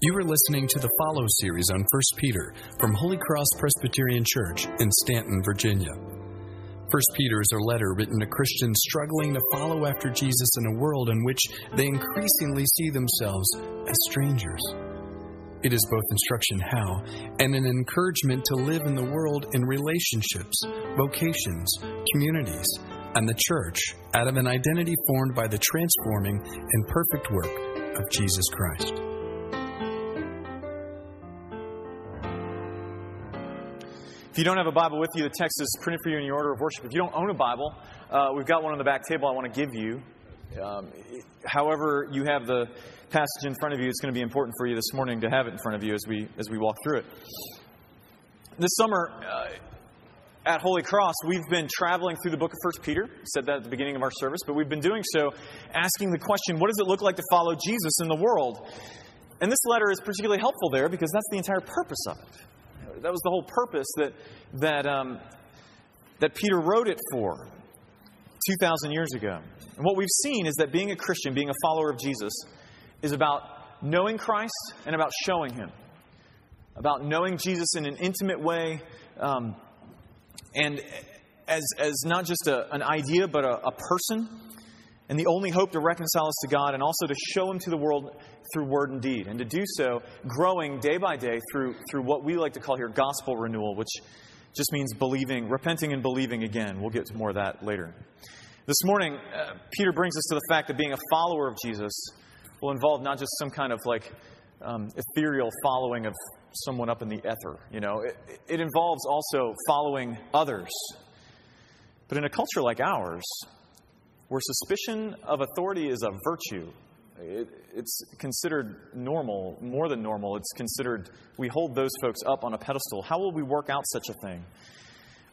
You are listening to the Follow series on 1 Peter from Holy Cross Presbyterian Church in Staunton, Virginia. 1 Peter is a letter written to Christians struggling to follow after Jesus in a world in which they increasingly see themselves as strangers. It is both instruction how and an encouragement to live in the world in relationships, vocations, communities, and the church out of an identity formed by the transforming and perfect work of Jesus Christ. If you don't have a Bible with you, the text is printed for you in your order of worship. If you don't own a Bible, uh, we've got one on the back table I want to give you. Um, however, you have the passage in front of you, it's going to be important for you this morning to have it in front of you as we, as we walk through it. This summer, uh, at Holy Cross, we've been traveling through the book of 1 Peter. I said that at the beginning of our service, but we've been doing so asking the question what does it look like to follow Jesus in the world? And this letter is particularly helpful there because that's the entire purpose of it. That was the whole purpose that, that, um, that Peter wrote it for 2,000 years ago. And what we've seen is that being a Christian, being a follower of Jesus, is about knowing Christ and about showing Him. About knowing Jesus in an intimate way um, and as, as not just a, an idea, but a, a person and the only hope to reconcile us to God and also to show Him to the world through word and deed. And to do so, growing day by day through, through what we like to call here gospel renewal, which just means believing, repenting and believing again. We'll get to more of that later. This morning, uh, Peter brings us to the fact that being a follower of Jesus will involve not just some kind of like um, ethereal following of someone up in the ether. You know, it, it involves also following others. But in a culture like ours, where suspicion of authority is a virtue. It, it's considered normal, more than normal. It's considered, we hold those folks up on a pedestal. How will we work out such a thing?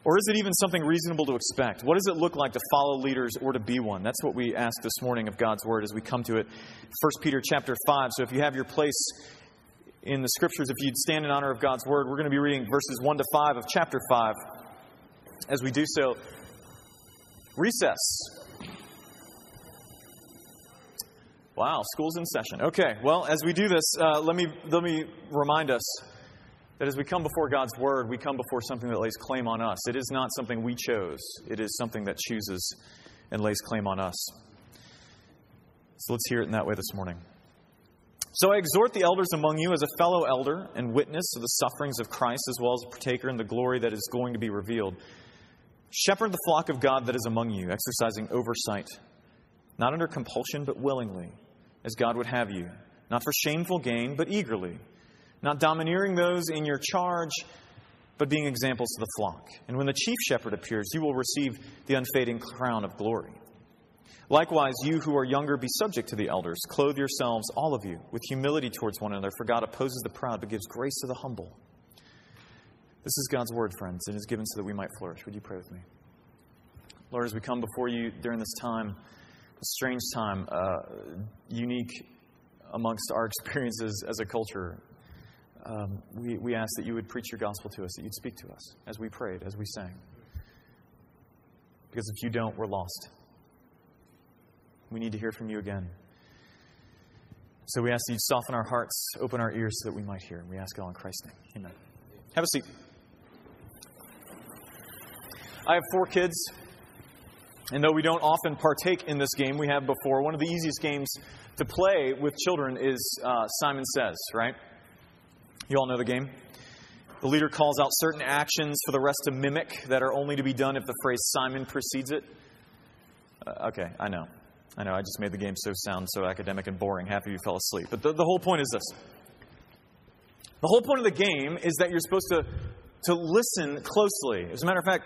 Or is it even something reasonable to expect? What does it look like to follow leaders or to be one? That's what we ask this morning of God's Word as we come to it. 1 Peter chapter 5. So if you have your place in the Scriptures, if you'd stand in honor of God's Word, we're going to be reading verses 1 to 5 of chapter 5. As we do so, recess. Wow, school's in session. Okay, well, as we do this, uh, let, me, let me remind us that as we come before God's Word, we come before something that lays claim on us. It is not something we chose, it is something that chooses and lays claim on us. So let's hear it in that way this morning. So I exhort the elders among you as a fellow elder and witness of the sufferings of Christ, as well as a partaker in the glory that is going to be revealed. Shepherd the flock of God that is among you, exercising oversight, not under compulsion, but willingly as God would have you, not for shameful gain, but eagerly, not domineering those in your charge, but being examples to the flock. And when the chief shepherd appears, you will receive the unfading crown of glory. Likewise, you who are younger, be subject to the elders. Clothe yourselves, all of you, with humility towards one another, for God opposes the proud, but gives grace to the humble. This is God's word, friends, and is given so that we might flourish. Would you pray with me? Lord, as we come before you during this time, strange time, uh, unique amongst our experiences as a culture. Um, we, we ask that you would preach your gospel to us, that you'd speak to us as we prayed, as we sang. Because if you don't, we're lost. We need to hear from you again. So we ask that you soften our hearts, open our ears so that we might hear. And we ask it all in Christ's name. Amen. Have a seat. I have four kids. And though we don't often partake in this game, we have before. One of the easiest games to play with children is uh, Simon Says, right? You all know the game? The leader calls out certain actions for the rest to mimic that are only to be done if the phrase Simon precedes it. Uh, okay, I know. I know, I just made the game so sound so academic and boring. Half of you fell asleep. But the, the whole point is this the whole point of the game is that you're supposed to, to listen closely. As a matter of fact,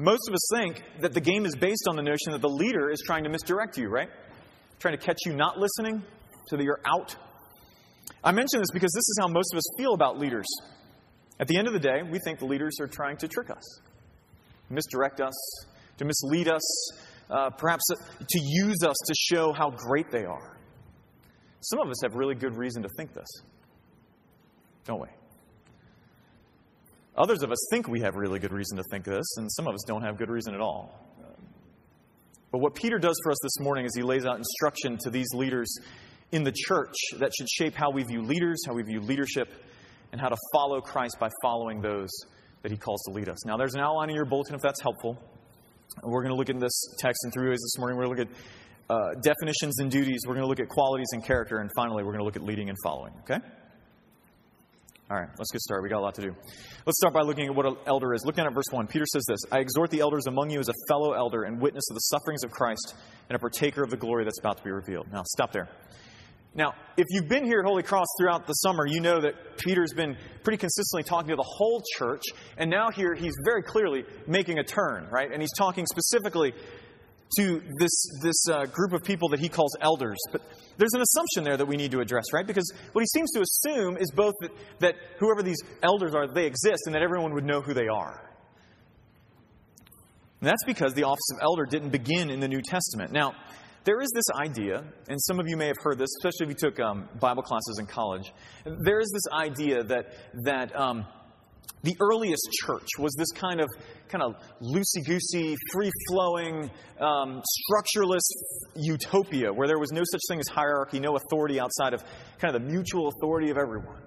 most of us think that the game is based on the notion that the leader is trying to misdirect you, right? Trying to catch you not listening so that you're out. I mention this because this is how most of us feel about leaders. At the end of the day, we think the leaders are trying to trick us, misdirect us, to mislead us, uh, perhaps to use us to show how great they are. Some of us have really good reason to think this, don't we? Others of us think we have really good reason to think this, and some of us don't have good reason at all. But what Peter does for us this morning is he lays out instruction to these leaders in the church that should shape how we view leaders, how we view leadership, and how to follow Christ by following those that he calls to lead us. Now, there's an outline in your bulletin if that's helpful. We're going to look at this text in three ways this morning. We're going to look at uh, definitions and duties. We're going to look at qualities and character. And finally, we're going to look at leading and following. Okay? All right, let's get started. We got a lot to do. Let's start by looking at what an elder is. Looking at verse 1, Peter says this I exhort the elders among you as a fellow elder and witness of the sufferings of Christ and a partaker of the glory that's about to be revealed. Now, stop there. Now, if you've been here at Holy Cross throughout the summer, you know that Peter's been pretty consistently talking to the whole church, and now here he's very clearly making a turn, right? And he's talking specifically to this, this uh, group of people that he calls elders. But there's an assumption there that we need to address, right? Because what he seems to assume is both that, that whoever these elders are, they exist, and that everyone would know who they are. And that's because the office of elder didn't begin in the New Testament. Now, there is this idea, and some of you may have heard this, especially if you took um, Bible classes in college. There is this idea that that um, the earliest church was this kind of kind of loosey goosey, free flowing, um, structureless utopia where there was no such thing as hierarchy, no authority outside of kind of the mutual authority of everyone.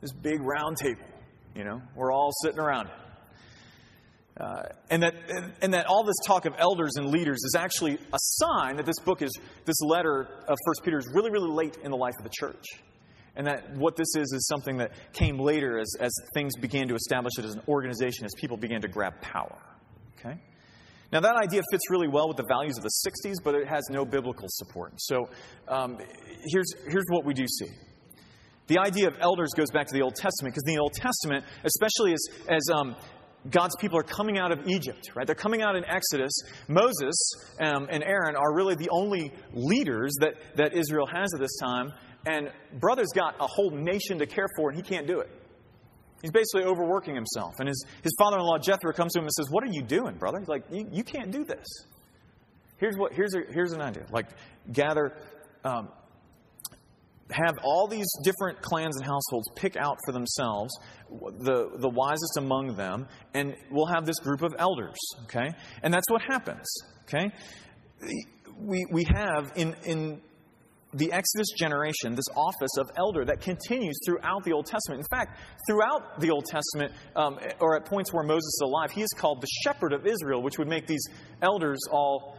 This big round table, you know, we're all sitting around it. Uh, and, that, and that all this talk of elders and leaders is actually a sign that this book is, this letter of First Peter is really, really late in the life of the church. And that what this is is something that came later as, as things began to establish it as an organization, as people began to grab power. Okay? Now, that idea fits really well with the values of the 60s, but it has no biblical support. So um, here's, here's what we do see. The idea of elders goes back to the Old Testament, because in the Old Testament, especially as, as um, God's people are coming out of Egypt, right? They're coming out in Exodus. Moses um, and Aaron are really the only leaders that, that Israel has at this time. And brother's got a whole nation to care for, and he can't do it. He's basically overworking himself. And his, his father in law, Jethro, comes to him and says, What are you doing, brother? He's like, You, you can't do this. Here's, what, here's, a, here's an idea. Like, gather um, have all these different clans and households pick out for themselves the, the wisest among them, and we'll have this group of elders, okay? And that's what happens, okay? We, we have in, in the Exodus generation this office of elder that continues throughout the Old Testament. In fact, throughout the Old Testament, um, or at points where Moses is alive, he is called the shepherd of Israel, which would make these elders all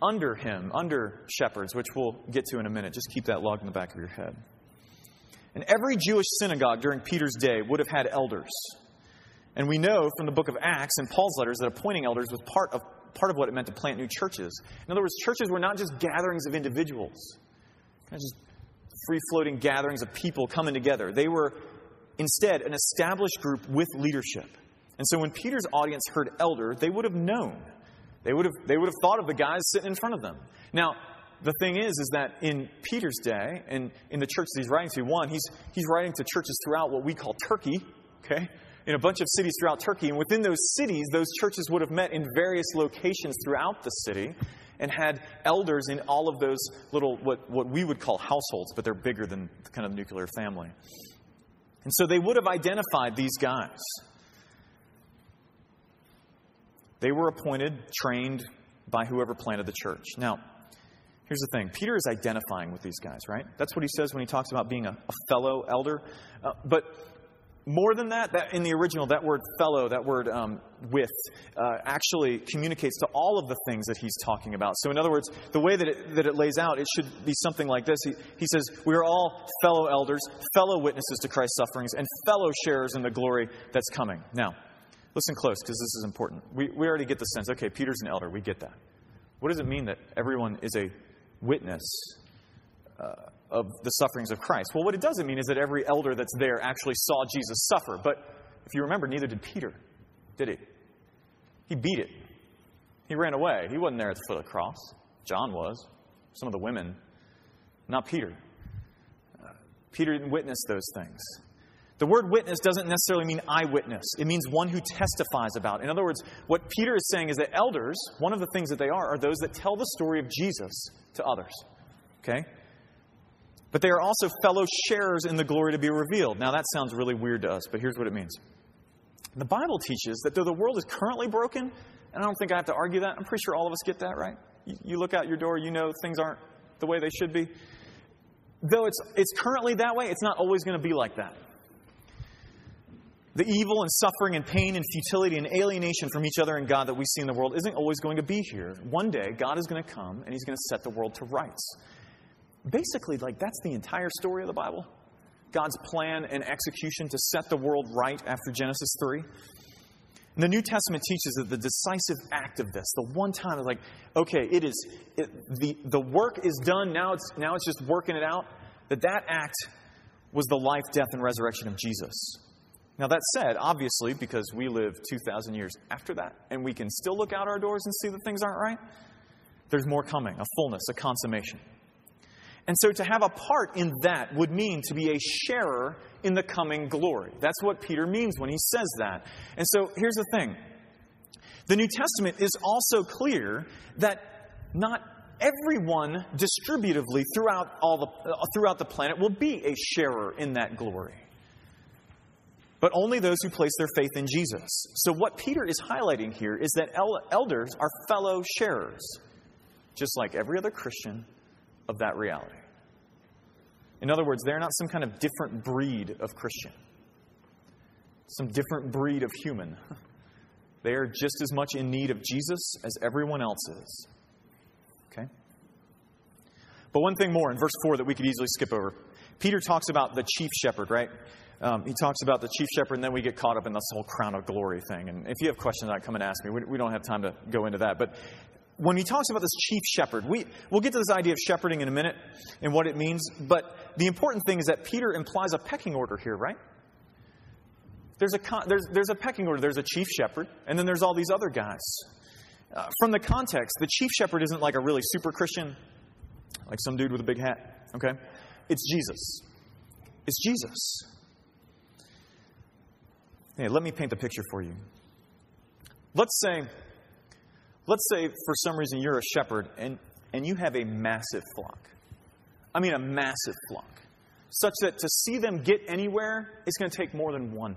under him, under shepherds, which we'll get to in a minute. Just keep that logged in the back of your head. And every Jewish synagogue during Peter's day would have had elders. And we know from the book of Acts and Paul's letters that appointing elders was part of, part of what it meant to plant new churches. In other words, churches were not just gatherings of individuals, just free floating gatherings of people coming together. They were instead an established group with leadership. And so when Peter's audience heard elder, they would have known they would have, they would have thought of the guys sitting in front of them. Now, the thing is, is that in Peter's day, and in the church that he's writing to, one, he's, he's writing to churches throughout what we call Turkey, okay? In a bunch of cities throughout Turkey. And within those cities, those churches would have met in various locations throughout the city and had elders in all of those little, what, what we would call households, but they're bigger than kind of nuclear family. And so they would have identified these guys. They were appointed, trained by whoever planted the church. Now, here's the thing Peter is identifying with these guys, right? That's what he says when he talks about being a, a fellow elder. Uh, but more than that, that in the original, that word fellow, that word um, with, uh, actually communicates to all of the things that he's talking about. So, in other words, the way that it, that it lays out, it should be something like this. He, he says, We are all fellow elders, fellow witnesses to Christ's sufferings, and fellow sharers in the glory that's coming. Now, Listen close because this is important. We, we already get the sense okay, Peter's an elder. We get that. What does it mean that everyone is a witness uh, of the sufferings of Christ? Well, what it doesn't mean is that every elder that's there actually saw Jesus suffer. But if you remember, neither did Peter, did he? He beat it. He ran away. He wasn't there at the foot of the cross. John was. Some of the women. Not Peter. Uh, Peter didn't witness those things. The word witness doesn't necessarily mean eyewitness. It means one who testifies about. In other words, what Peter is saying is that elders, one of the things that they are, are those that tell the story of Jesus to others. Okay? But they are also fellow sharers in the glory to be revealed. Now, that sounds really weird to us, but here's what it means. The Bible teaches that though the world is currently broken, and I don't think I have to argue that, I'm pretty sure all of us get that, right? You, look out your door, you know things aren't the way they should be. though it's, it's currently that way, it's not always going to be like that. The evil and suffering and pain and futility and alienation from each other and God that we see in the world isn't always going to be here. One day, God is going to come and He's going to set the world to rights. Basically, like that's the entire story of the Bible. God's plan and execution to set the world right after Genesis 3. And the New Testament teaches that the decisive act of this, the one time, like, okay, it is, it, the, the work is done, now it's, now it's just working it out, that that act was the life, death, and resurrection of Jesus. Now, that said, obviously, because we live 2,000 years after that, and we can still look out our doors and see that things aren't right, there's more coming, a fullness, a consummation. And so to have a part in that would mean to be a sharer in the coming glory. That's what Peter means when he says that. And so here's the thing the New Testament is also clear that not everyone distributively throughout, all the, uh, throughout the planet will be a sharer in that glory but only those who place their faith in Jesus. So, what Peter is highlighting here is that elders are fellow sharers, just like every other Christian of that reality. In other words, they're not some kind of different breed of Christian, some different breed of human. They are just as much in need of Jesus as everyone else is. Okay? But one thing more in verse 4 that we could easily skip over. Peter talks about the chief shepherd, right? Um, he talks about the chief shepherd, and then we get caught up in this whole crown of glory thing. And if you have questions on it, come and ask me. We, we don't have time to go into that. But when he talks about this chief shepherd, we, we'll get to this idea of shepherding in a minute and what it means. But the important thing is that Peter implies a pecking order here, right? There's a, there's, there's a pecking order. There's a chief shepherd, and then there's all these other guys. Uh, from the context, the chief shepherd isn't like a really super Christian, like some dude with a big hat, okay? It's Jesus. It's Jesus. Hey, let me paint the picture for you. Let's say, let's say for some reason you're a shepherd and, and you have a massive flock. I mean, a massive flock. Such that to see them get anywhere, it's going to take more than one.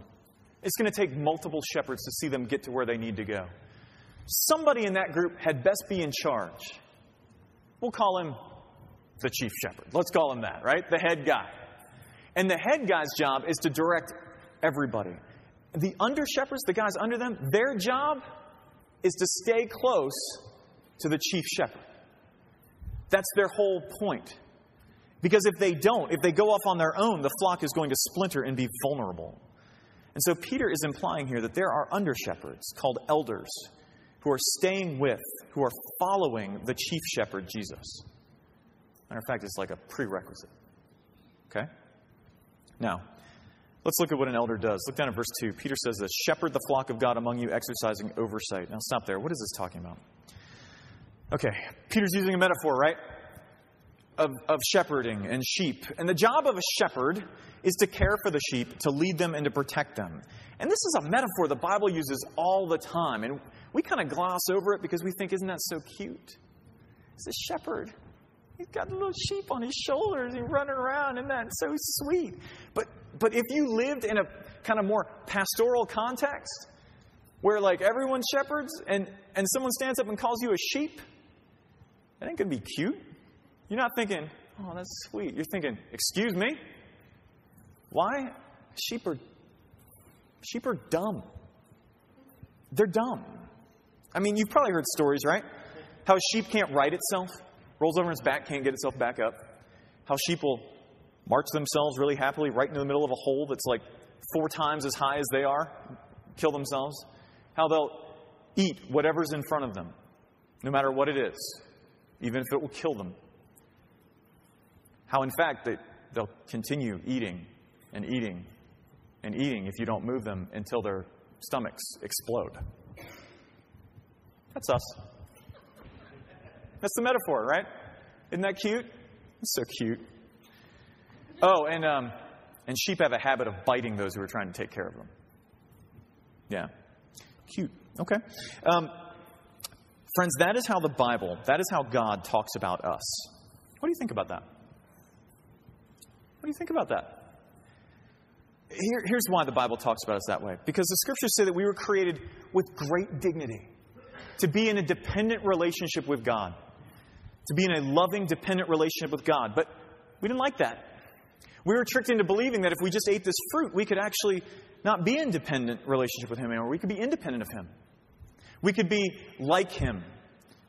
It's going to take multiple shepherds to see them get to where they need to go. Somebody in that group had best be in charge. We'll call him the chief shepherd. Let's call him that, right? The head guy. And the head guy's job is to direct everybody. The under shepherds, the guys under them, their job is to stay close to the chief shepherd. That's their whole point. Because if they don't, if they go off on their own, the flock is going to splinter and be vulnerable. And so Peter is implying here that there are under shepherds called elders who are staying with, who are following the chief shepherd, Jesus. Matter of fact, it's like a prerequisite. Okay? Now, Let's look at what an elder does. Look down at verse 2. Peter says this Shepherd the flock of God among you, exercising oversight. Now, stop there. What is this talking about? Okay, Peter's using a metaphor, right? Of, of shepherding and sheep. And the job of a shepherd is to care for the sheep, to lead them, and to protect them. And this is a metaphor the Bible uses all the time. And we kind of gloss over it because we think, isn't that so cute? It's a shepherd. He's got a little sheep on his shoulders. He's running around. Isn't that so sweet? But but if you lived in a kind of more pastoral context, where like everyone's shepherds and, and someone stands up and calls you a sheep, that ain't gonna be cute. You're not thinking, oh, that's sweet. You're thinking, excuse me? Why? Sheep are sheep are dumb. They're dumb. I mean, you've probably heard stories, right? How a sheep can't right itself, rolls over on its back, can't get itself back up. How sheep will march themselves really happily right into the middle of a hole that's like four times as high as they are, kill themselves. How they'll eat whatever's in front of them, no matter what it is, even if it will kill them. How, in fact, they, they'll continue eating and eating and eating if you don't move them until their stomachs explode. That's us. That's the metaphor, right? Isn't that cute? It's so cute. Oh, and, um, and sheep have a habit of biting those who are trying to take care of them. Yeah. Cute. Okay. Um, friends, that is how the Bible, that is how God talks about us. What do you think about that? What do you think about that? Here, here's why the Bible talks about us that way. Because the scriptures say that we were created with great dignity, to be in a dependent relationship with God, to be in a loving, dependent relationship with God. But We didn't like that. We were tricked into believing that if we just ate this fruit, we could actually not be in dependent relationship with Him anymore. We could be independent of Him. We could be like Him.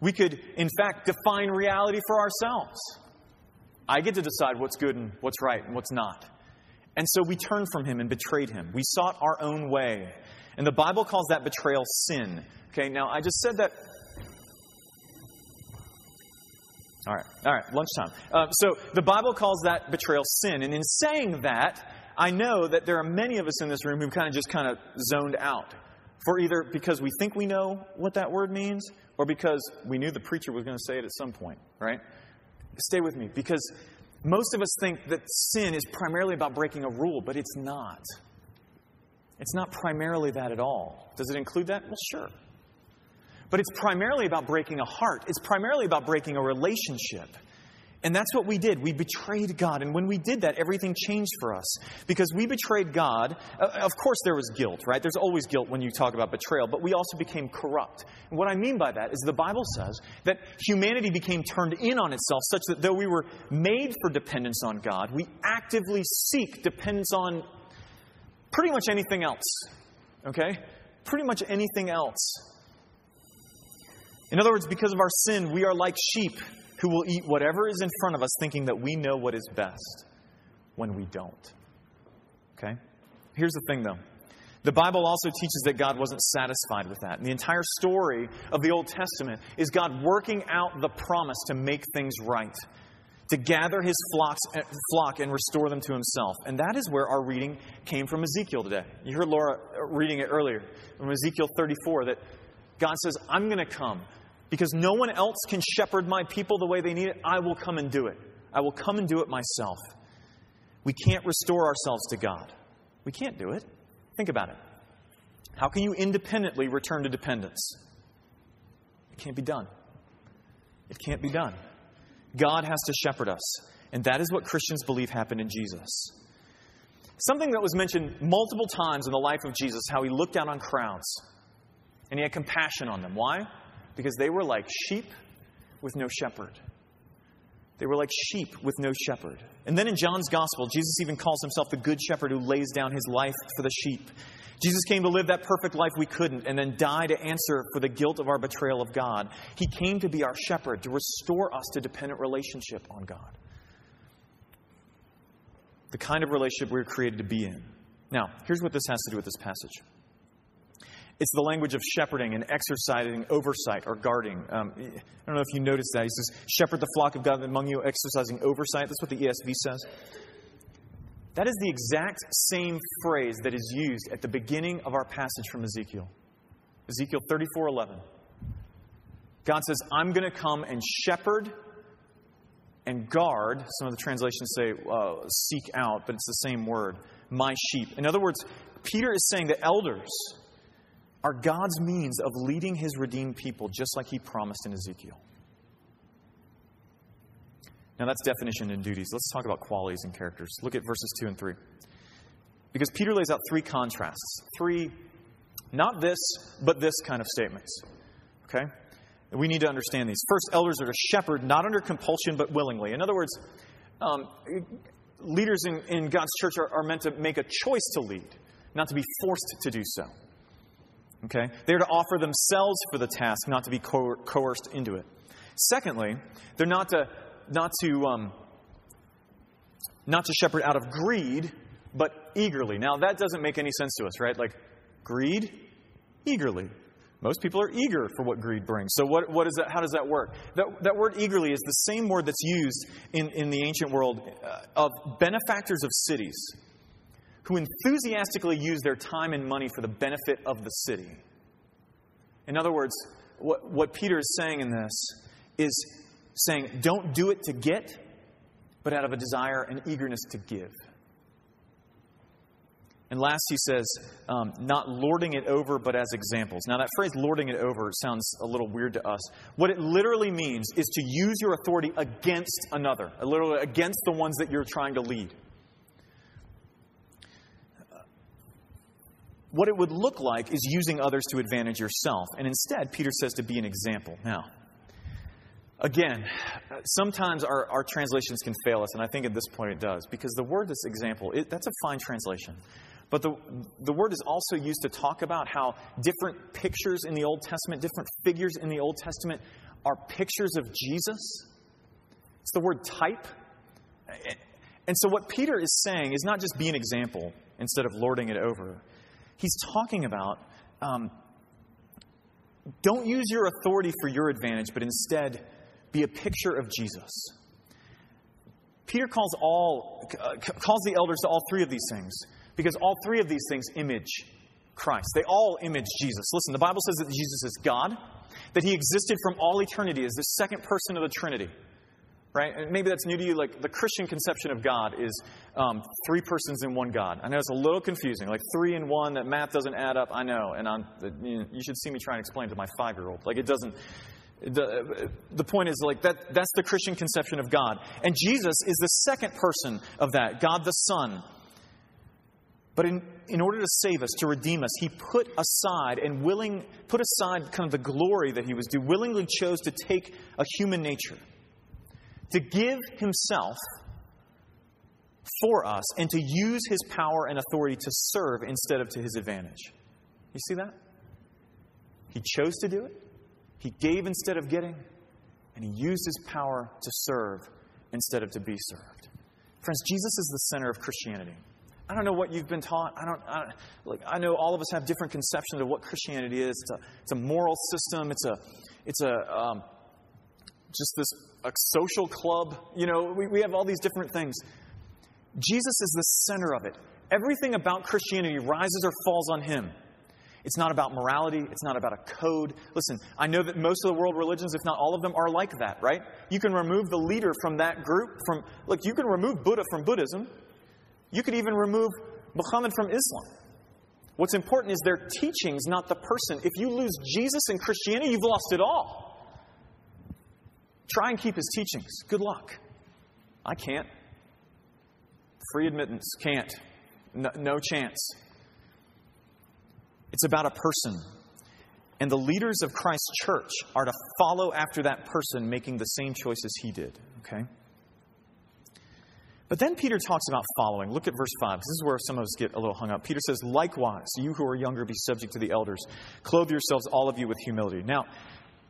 We could, in fact, define reality for ourselves. I get to decide what's good and what's right and what's not. And so we turned from Him and betrayed Him. We sought our own way. And the Bible calls that betrayal sin. Okay, now I just said that All right, all right, lunchtime. Uh, so the Bible calls that betrayal sin. And in saying that, I know that there are many of us in this room who kind of just kind of zoned out. For either because we think we know what that word means, or because we knew the preacher was going to say it at some point, right? Stay with me, because most of us think that sin is primarily about breaking a rule, but it's not. It's not primarily that at all. Does it include that? Well, sure. But it's primarily about breaking a heart, it's primarily about breaking a relationship. And that's what we did. We betrayed God. And when we did that, everything changed for us. Because we betrayed God. Uh, of course, there was guilt, right? There's always guilt when you talk about betrayal, but we also became corrupt. And what I mean by that is the Bible says that humanity became turned in on itself, such that though we were made for dependence on God, we actively seek dependence on pretty much anything else. Okay? Pretty much anything else. In other words, because of our sin, we are like sheep who will eat whatever is in front of us, thinking that we know what is best when we don't. Okay? Here's the thing, though. The Bible also teaches that God wasn't satisfied with that. And the entire story of the Old Testament is God working out the promise to make things right, to gather his flocks, eh, flock and restore them to himself. And that is where our reading came from Ezekiel today. You heard Laura reading it earlier from Ezekiel 34 that God says, I'm going to come because no one else can shepherd my people the way they need it, I will come and do it. I will come and do it myself. We can't restore ourselves to God. We can't do it. Think about it. How can you independently return to dependence? It can't be done. It can't be done. God has to shepherd us. And that is what Christians believe happened in Jesus. Something that was mentioned multiple times in the life of Jesus, how he looked down on crowds and he had compassion on them. Why? Because they were like sheep with no shepherd. They were like sheep with no shepherd. And then in John's gospel, Jesus even calls himself the good shepherd who lays down his life for the sheep. Jesus came to live that perfect life we couldn't and then die to answer for the guilt of our betrayal of God. He came to be our shepherd, to restore us to dependent relationship on God. The kind of relationship we were created to be in. Now, here's what this has to do with this passage. It's the language of shepherding and exercising oversight or guarding. Um, I don't know if you noticed that. He says, Shepherd the flock of God among you, exercising oversight. That's what the ESV says. That is the exact same phrase that is used at the beginning of our passage from Ezekiel. Ezekiel 34 11. God says, I'm going to come and shepherd and guard. Some of the translations say uh, seek out, but it's the same word, my sheep. In other words, Peter is saying that elders, are God's means of leading his redeemed people, just like he promised in Ezekiel. Now, that's definition and duties. Let's talk about qualities and characters. Look at verses 2 and 3. Because Peter lays out three contrasts, three, not this, but this kind of statements. Okay? We need to understand these. First, elders are to shepherd, not under compulsion, but willingly. In other words, um, leaders in, in God's church are, are meant to make a choice to lead, not to be forced to do so. Okay? They're to offer themselves for the task, not to be co- coerced into it. Secondly, they're not to, not to, um, not to shepherd out of greed, but eagerly. Now, that doesn't make any sense to us, right? Like, greed, eagerly. Most people are eager for what greed brings. So, what, what is that, how does that work? That, that word eagerly is the same word that's used in, in the ancient world uh, of benefactors of cities who enthusiastically use their time and money for the benefit of the city. In other words, what, what Peter is saying in this is saying, don't do it to get, but out of a desire and eagerness to give. And last, he says, um, not lording it over, but as examples. Now, that phrase, lording it over, sounds a little weird to us. What it literally means is to use your authority against another, literally against the ones that you're trying to lead. What it would look like is using others to advantage yourself. And instead, Peter says to be an example. Now, Again, sometimes our, our translations can fail us, and I think at this point it does, because the word this example, it, that's a fine translation. But the, the word is also used to talk about how different pictures in the Old Testament, different figures in the Old Testament, are pictures of Jesus. It's the word type. And so, what Peter is saying is not just be an example instead of lording it over. He's talking about um, don't use your authority for your advantage, but instead be a picture of Jesus. Peter calls all uh, calls the elders to all three of these things because all three of these things image Christ. They all image Jesus. Listen, the Bible says that Jesus is God, that he existed from all eternity as the second person of the Trinity. Right? And maybe that's new to you. Like the Christian conception of God is um, three persons in one God. I know it's a little confusing. Like three in one, that math doesn't add up. I know. And I'm, you should see me try and explain to my five year old. Like it doesn't. The, the point is like that that's the Christian conception of God. And Jesus is the second person of that, God the Son. But in, in order to save us, to redeem us, he put aside and willing put aside kind of the glory that he was due, willingly chose to take a human nature, to give himself for us, and to use his power and authority to serve instead of to his advantage. You see that? He chose to do it. He gave instead of getting, and he used his power to serve instead of to be served. Friends, Jesus is the center of Christianity. I don't know what you've been taught. I don't. I, I know all of us have different conceptions of what Christianity is. It's a, it's a moral system. It's a, it's a, um, just this a social club. You know, we, we have all these different things. Jesus is the center of it. Everything about Christianity rises or falls on Him. It's not about morality. It's not about a code. Listen, I know that most of the world religions, if not all of them, are like that, right? You can remove the leader from that group. From look, you can remove Buddha from Buddhism. You could even remove Muhammad from Islam. What's important is their teachings, not the person. If you lose Jesus in Christianity, you've lost it all. Try and keep his teachings. Good luck. I can't. Free admittance. Can't. No, no chance. It's about a person. And the leaders of Christ's church are to follow after that person, making the same choices he did. Okay? But then Peter talks about following. Look at verse 5. This is where some of us get a little hung up. Peter says, Likewise, you who are younger, be subject to the elders. Clothe yourselves, all of you, with humility. Now,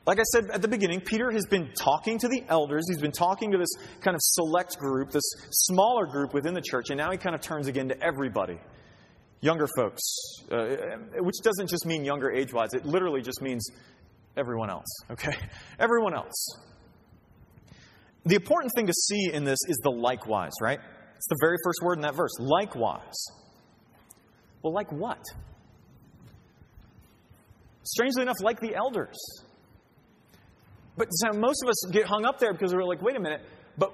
like I said at the beginning, Peter has been talking to the elders. He's been talking to this kind of select group, this smaller group within the church, and now he kind of turns again to everybody younger folks, uh, which doesn't just mean younger age wise, it literally just means everyone else, okay? Everyone else. The important thing to see in this is the likewise, right? It's the very first word in that verse. Likewise. Well, like what? Strangely enough, like the elders. But most of us get hung up there because we're like, wait a minute, but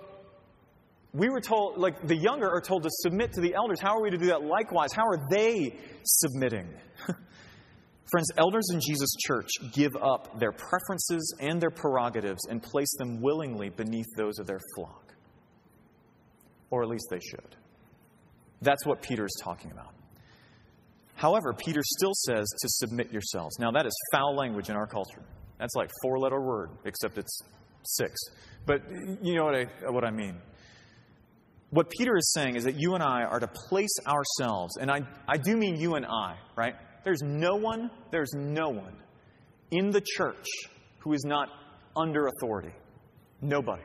we were told, like the younger are told to submit to the elders. How are we to do that likewise? How are they submitting? Friends, elders in Jesus' church give up their preferences and their prerogatives and place them willingly beneath those of their flock. Or at least they should. That's what Peter is talking about. However, Peter still says to submit yourselves. Now, that is foul language in our culture. That's like four letter word, except it's six. But you know what I, what I mean what Peter is saying is that you and I are to place ourselves, and I, I do mean you and I, right? There's no one, there's no one in the church who is not under authority. Nobody.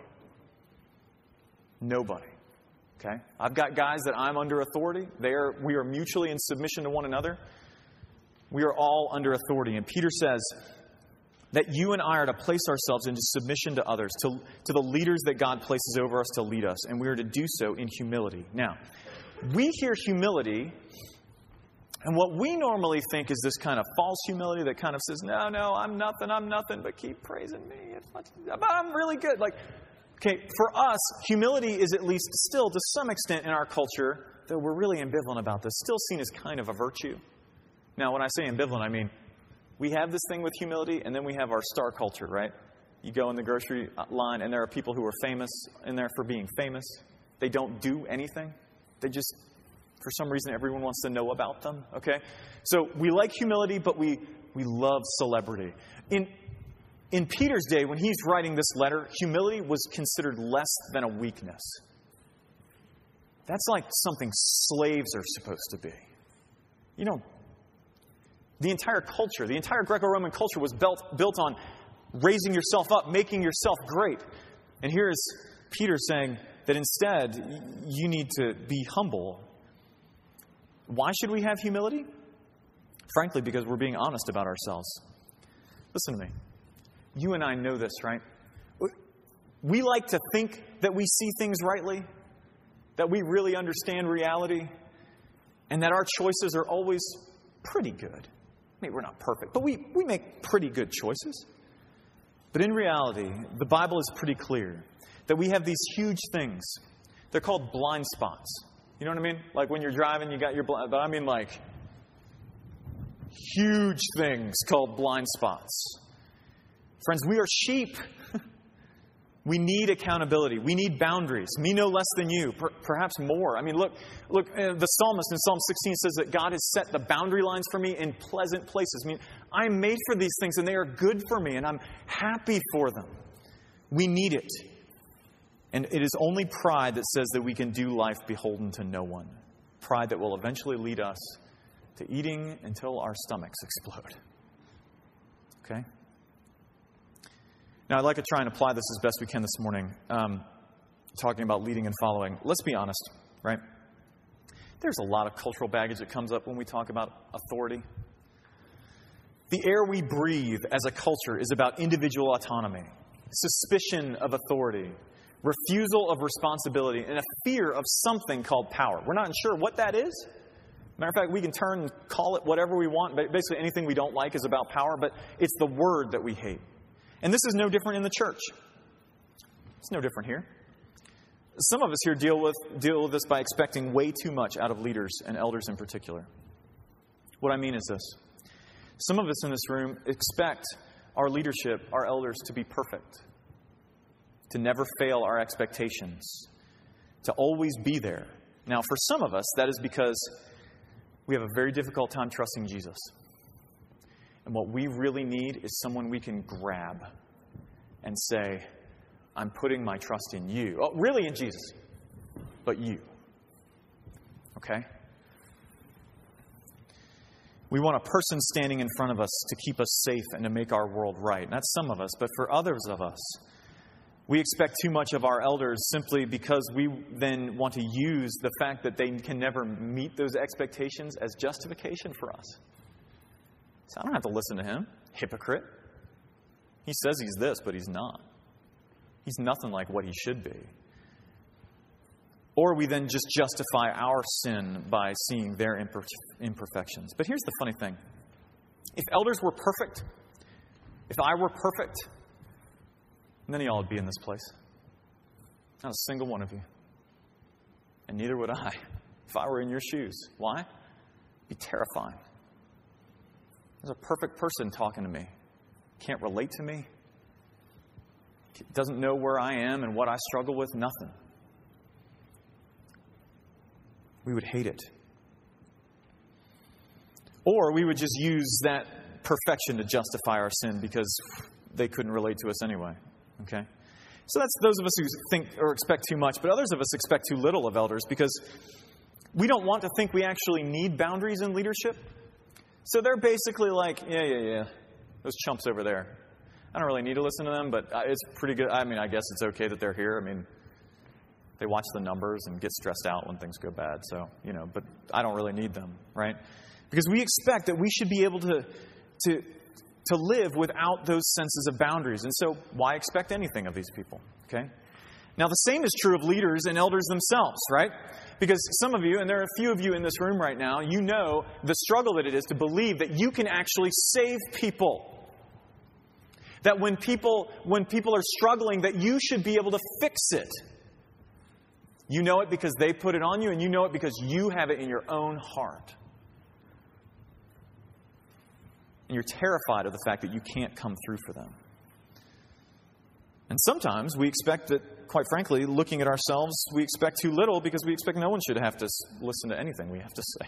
Nobody. Okay? I've got guys that I'm under authority. They are, we are mutually in submission to one another. We are all under authority. And Peter says, that you and I are to place ourselves into submission to others, to, to the leaders that God places over us to lead us, and we are to do so in humility. Now, we hear humility, and what we normally think is this kind of false humility that kind of says, No, no, I'm nothing, I'm nothing, but keep praising me. But I'm really good. Like, okay, for us, humility is at least still, to some extent in our culture, though we're really ambivalent about this, still seen as kind of a virtue. Now, when I say ambivalent, I mean we have this thing with humility, and then we have our star culture, right? You go in the grocery line, and there are people who are famous in there for being famous. They don't do anything. They just, for some reason, everyone wants to know about them, okay? So we like humility, but we, we love celebrity. In, In Peter's day, when he's writing this letter, humility was considered less than a weakness. That's like something slaves are supposed to be. You know, the entire culture, the entire Greco Roman culture was built, built on raising yourself up, making yourself great. And here is Peter saying that instead, you need to be humble. Why should we have humility? Frankly, because we're being honest about ourselves. Listen to me. You and I know this, right? We like to think that we see things rightly, that we really understand reality, and that our choices are always pretty good. Mean, we're not perfect, but we, we make pretty good choices. But in reality, the Bible is pretty clear that we have these huge things. They're called blind spots. You know what I mean? Like when you're driving, you got your blind, but I mean like huge things called blind spots. Friends, we are sheep. We need accountability. We need boundaries. Me no less than you, per- perhaps more. I mean, look, look. Uh, the psalmist in Psalm 16 says that God has set the boundary lines for me in pleasant places. I mean, I'm made for these things, and they are good for me, and I'm happy for them. We need it, and it is only pride that says that we can do life beholden to no one. Pride that will eventually lead us to eating until our stomachs explode. Okay. Now, I'd like to try and apply this as best we can this morning, um, talking about leading and following. Let's be honest, right? There's a lot of cultural baggage that comes up when we talk about authority. The air we breathe as a culture is about individual autonomy, suspicion of authority, refusal of responsibility, and a fear of something called power. We're not sure what that is. Matter of fact, we can turn and call it whatever we want. Basically, anything we don't like is about power, but it's the word that we hate. And this is no different in the church. It's no different here. Some of us here deal with, deal with this by expecting way too much out of leaders and elders in particular. What I mean is this some of us in this room expect our leadership, our elders, to be perfect, to never fail our expectations, to always be there. Now, for some of us, that is because we have a very difficult time trusting Jesus. And what we really need is someone we can grab and say, I'm putting my trust in you. Oh, really in Jesus, but you. Okay? We want a person standing in front of us to keep us safe and to make our world right. And that's some of us, but for others of us, we expect too much of our elders simply because we then want to use the fact that they can never meet those expectations as justification for us. So I don't have to listen to him. Hypocrite. He says he's this, but he's not. He's nothing like what he should be. Or we then just justify our sin by seeing their imperfections. But here's the funny thing if elders were perfect, if I were perfect, none of y'all would be in this place. Not a single one of you. And neither would I if I were in your shoes. Why? It'd be terrifying. There's a perfect person talking to me. Can't relate to me. Doesn't know where I am and what I struggle with. Nothing. We would hate it. Or we would just use that perfection to justify our sin because they couldn't relate to us anyway. Okay? So that's those of us who think or expect too much, but others of us expect too little of elders because we don't want to think we actually need boundaries in leadership. So they're basically like, yeah, yeah, yeah, those chumps over there. I don't really need to listen to them, but uh, it's pretty good. I mean, I guess it's okay that they're here. I mean, they watch the numbers and get stressed out when things go bad. So, you know, but I don't really need them, right? Because we expect that we should be able to, to, to live without those senses of boundaries. And so, why expect anything of these people, okay? Now, the same is true of leaders and elders themselves, right? Because some of you, and there are a few of you in this room right now, you know the struggle that it is to believe that you can actually save people. That when people, when people are struggling, that you should be able to fix it. You know it because they put it on you, and you know it because you have it in your own heart. And you're terrified of the fact that you can't come through for them. And sometimes we expect that, quite frankly, looking at ourselves, we expect too little because we expect no one should have to listen to anything we have to say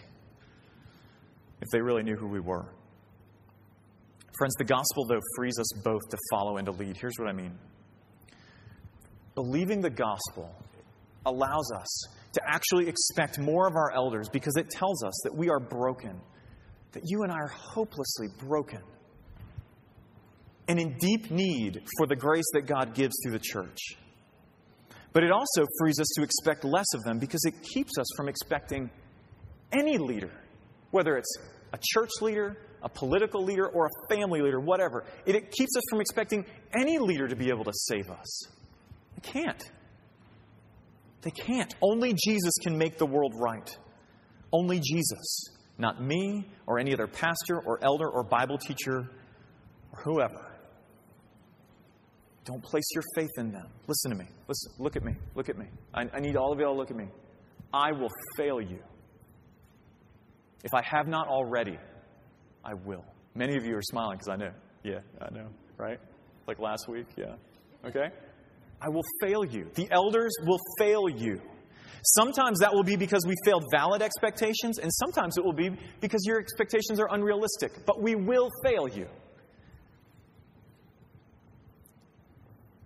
if they really knew who we were. Friends, the gospel, though, frees us both to follow and to lead. Here's what I mean believing the gospel allows us to actually expect more of our elders because it tells us that we are broken, that you and I are hopelessly broken, and in deep need for the grace that God gives through the church. But it also frees us to expect less of them because it keeps us from expecting any leader, whether it's a church leader, a political leader, or a family leader, whatever. It, it keeps us from expecting any leader to be able to save us. They can't. They can't. Only Jesus can make the world right. Only Jesus. Not me or any other pastor or elder or Bible teacher or whoever. Don't place your faith in them. Listen to me. Listen. Look at me. Look at me. I, I need all of you to look at me. I will fail you. If I have not already, I will. Many of you are smiling because I know. Yeah, I know, right? Like last week, yeah. Okay? I will fail you. The elders will fail you. Sometimes that will be because we failed valid expectations, and sometimes it will be because your expectations are unrealistic. But we will fail you.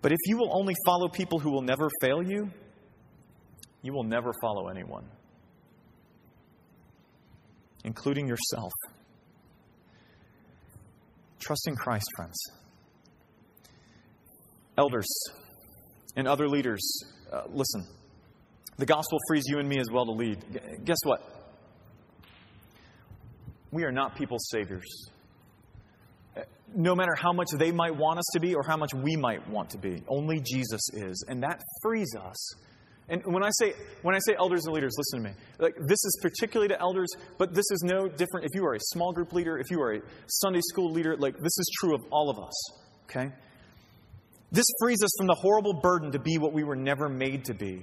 But if you will only follow people who will never fail you, you will never follow anyone, including yourself. Trust in Christ, friends. Elders and other leaders, uh, listen. The gospel frees you and me as well to lead. Guess what? We are not people's saviors. No matter how much they might want us to be or how much we might want to be, only Jesus is. And that frees us. And when I say when I say elders and leaders, listen to me. Like this is particularly to elders, but this is no different if you are a small group leader, if you are a Sunday school leader, like this is true of all of us. Okay? This frees us from the horrible burden to be what we were never made to be.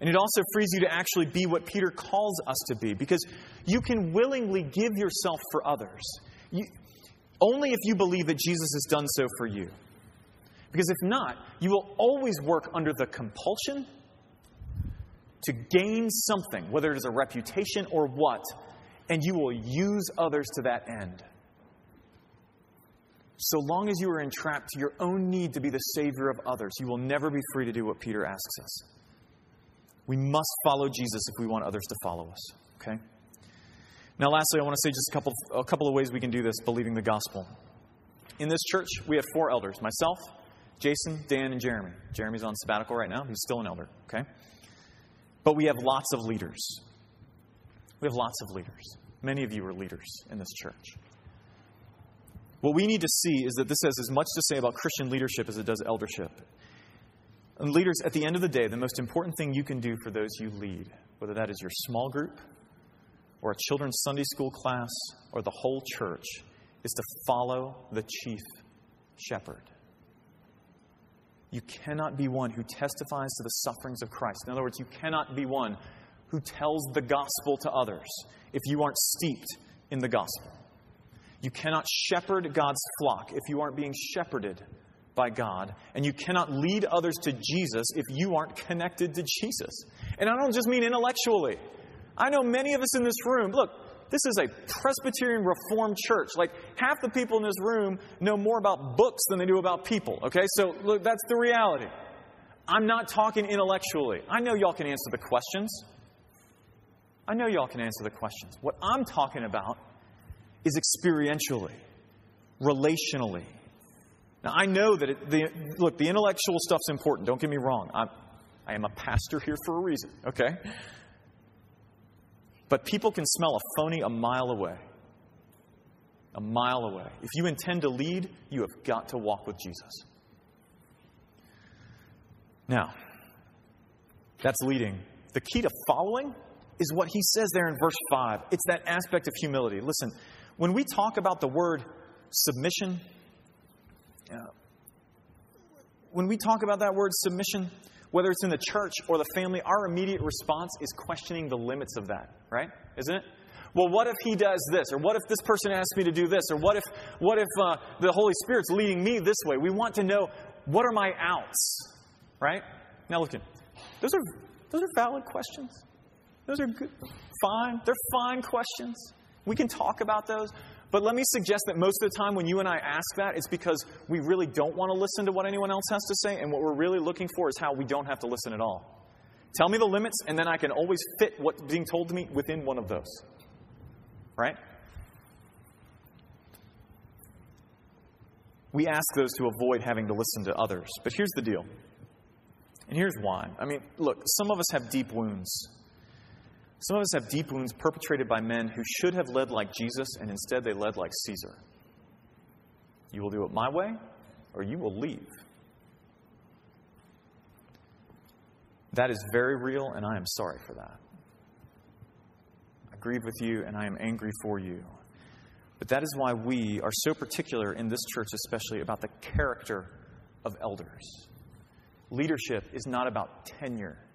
And it also frees you to actually be what Peter calls us to be because you can willingly give yourself for others. You, only if you believe that Jesus has done so for you. Because if not, you will always work under the compulsion to gain something, whether it is a reputation or what, and you will use others to that end so long as you are entrapped to your own need to be the Savior of others, you will never be free to do what Peter asks us. We must follow Jesus if we want others to follow us. Okay? Now, lastly, I want to say just a couple, a couple of ways we can do this believing the gospel. In this church, we have four elders myself, Jason, Dan, and Jeremy. Jeremy's on sabbatical right now. He's still an elder. Okay? But we have lots of leaders. We have lots of leaders. Many of you are leaders in this church. What we need to see is that this has as much to say about Christian leadership as it does eldership. And leaders, at the end of the day, the most important thing you can do for those you lead, whether that is your small group or a children's Sunday school class or the whole church, is to follow the chief shepherd. You cannot be one who testifies to the sufferings of Christ. In other words, you cannot be one who tells the gospel to others if you aren't steeped in the gospel. You cannot shepherd God's flock if you aren't being shepherded by God. And you cannot lead others to Jesus if you aren't connected to Jesus. And I don't just mean intellectually. I know many of us in this room, look, this is a Presbyterian Reformed church. Like half the people in this room know more about books than they do about people, okay? So look, that's the reality. I'm not talking intellectually. I know y'all can answer the questions. I know y'all can answer the questions. What I'm talking about is experientially, relationally. Now, I know that it, the, look, the intellectual stuff's important. Don't get me wrong. I'm, I am a pastor here for a reason, okay? But people can smell a phony a mile away. A mile away. If you intend to lead, you have got to walk with Jesus. Now, that's leading. The key to following is what he says there in verse 5. It's that aspect of humility. Listen, when we talk about the word submission, uh, when we talk about that word submission, whether it's in the church or the family, our immediate response is questioning the limits of that, right? Isn't it? Well, what if he does this? Or what if this person asks me to do this? Or what if, what if uh, the Holy Spirit's leading me this way? We want to know what are my outs, right? Now, look, those are, those are valid questions. Those are good, fine. They're fine questions. We can talk about those. But let me suggest that most of the time when you and I ask that, it's because we really don't want to listen to what anyone else has to say, and what we're really looking for is how we don't have to listen at all. Tell me the limits, and then I can always fit what's being told to me within one of those. Right? We ask those to avoid having to listen to others. But here's the deal. And here's why. I mean, look, some of us have deep wounds. Some of us have deep wounds perpetrated by men who should have led like Jesus, and instead they led like Caesar. You will do it my way, or you will leave. That is very real, and I am sorry for that. I grieve with you, and I am angry for you. But that is why we are so particular in this church, especially about the character of elders. Leadership is not about tenure.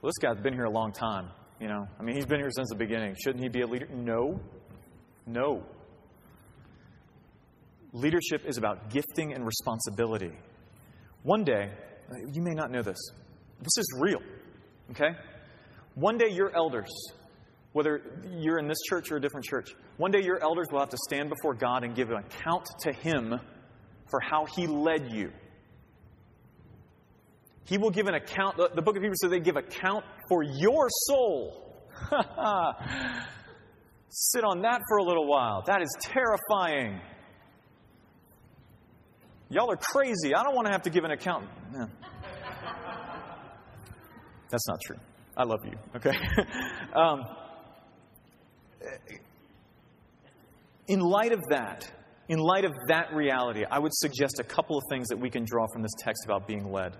Well, this guy's been here a long time, you know. I mean, he's been here since the beginning. Shouldn't he be a leader? No. No. Leadership is about gifting and responsibility. One day, uh, you may not know this. This is real, okay? One day, your elders, whether you're in this church or a different church, one day your elders will have to stand before God and give an account to Him for how He led you. He will give an account. The book of Hebrews says they give account for your soul. Sit on that for a little while. That is terrifying. Y'all are crazy. I don't want to have to give an account. No. That's not true. I love you, okay? um, in light of that, in light of that reality, I would suggest a couple of things that we can draw from this text about being led.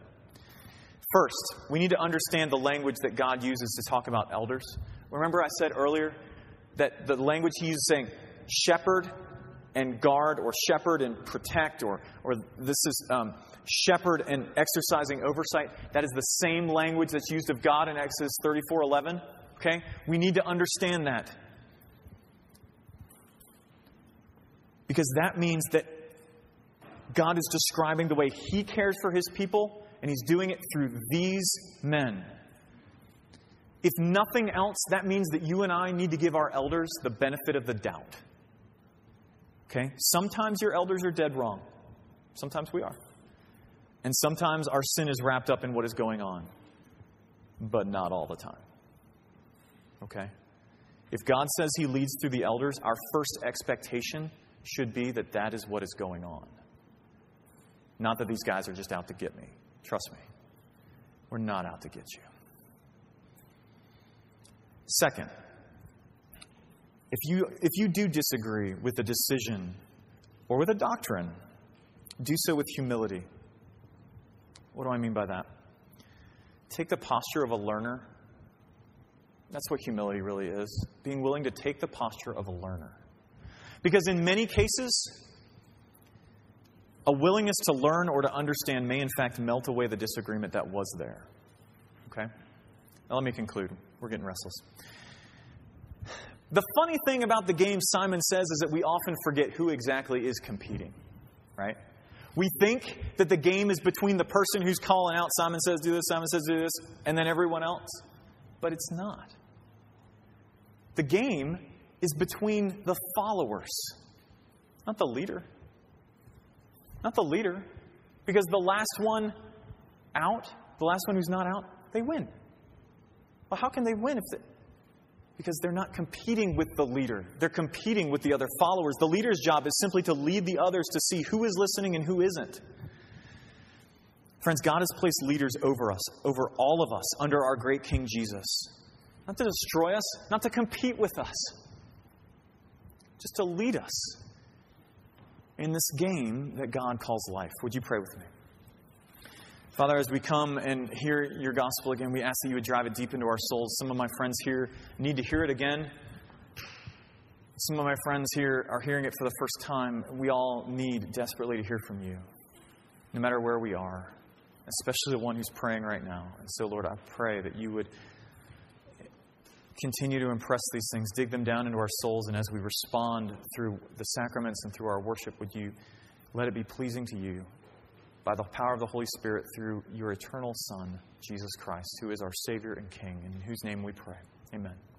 First, we need to understand the language that God uses to talk about elders. Remember, I said earlier that the language he uses saying shepherd and guard, or shepherd and protect, or, or this is um, shepherd and exercising oversight. That is the same language that's used of God in Exodus 34 11. Okay? We need to understand that. Because that means that God is describing the way He cares for His people and he's doing it through these men. If nothing else, that means that you and I need to give our elders the benefit of the doubt. Okay? Sometimes your elders are dead wrong. Sometimes we are. And sometimes our sin is wrapped up in what is going on. But not all the time. Okay? If God says He leads through the elders, our first expectation should be that that is what is going on. Not that these guys are just out to get me. Trust me, we're not out to get you. Second, if you, if you do disagree with a decision or with a doctrine, do so with humility. What do I mean by that? Take the posture of a learner. That's what humility really is being willing to take the posture of a learner. Because in many cases, a willingness to learn or to understand may, in fact, melt away the disagreement that was there. Okay? Now, let me conclude. We're getting restless. The funny thing about the game, Simon says, is that we often forget who exactly is competing, right? We think that the game is between the person who's calling out, Simon says do this, Simon says do this, and then everyone else. But it's not. The game is between the followers, not the leader not the leader. Because the last one out, the last one who's not out, they win. Well, how can they win if they, because they're not competing with the leader. They're competing with the other followers. The leader's job is simply to lead the others to see who is listening and who isn't. Friends, God has placed leaders over us, over all of us, under our great King Jesus. Not to destroy us, not to compete with us, just to lead us in this game that God calls life. Would you pray with me? Father, as we come and hear your gospel again, we ask that you would drive it deep into our souls. Some of my friends here need to hear it again. Some of my friends here are hearing it for the first time. We all need desperately to hear from you, no matter where we are, especially the one who's praying right now. And so, Lord, I pray that you would continue to impress these things, dig them down into our souls, and as we respond through the sacraments and through our worship, would you let it be pleasing to you by the power of the Holy Spirit through your eternal Son, Jesus Christ, who is our Savior and King, in whose name we pray. Amen.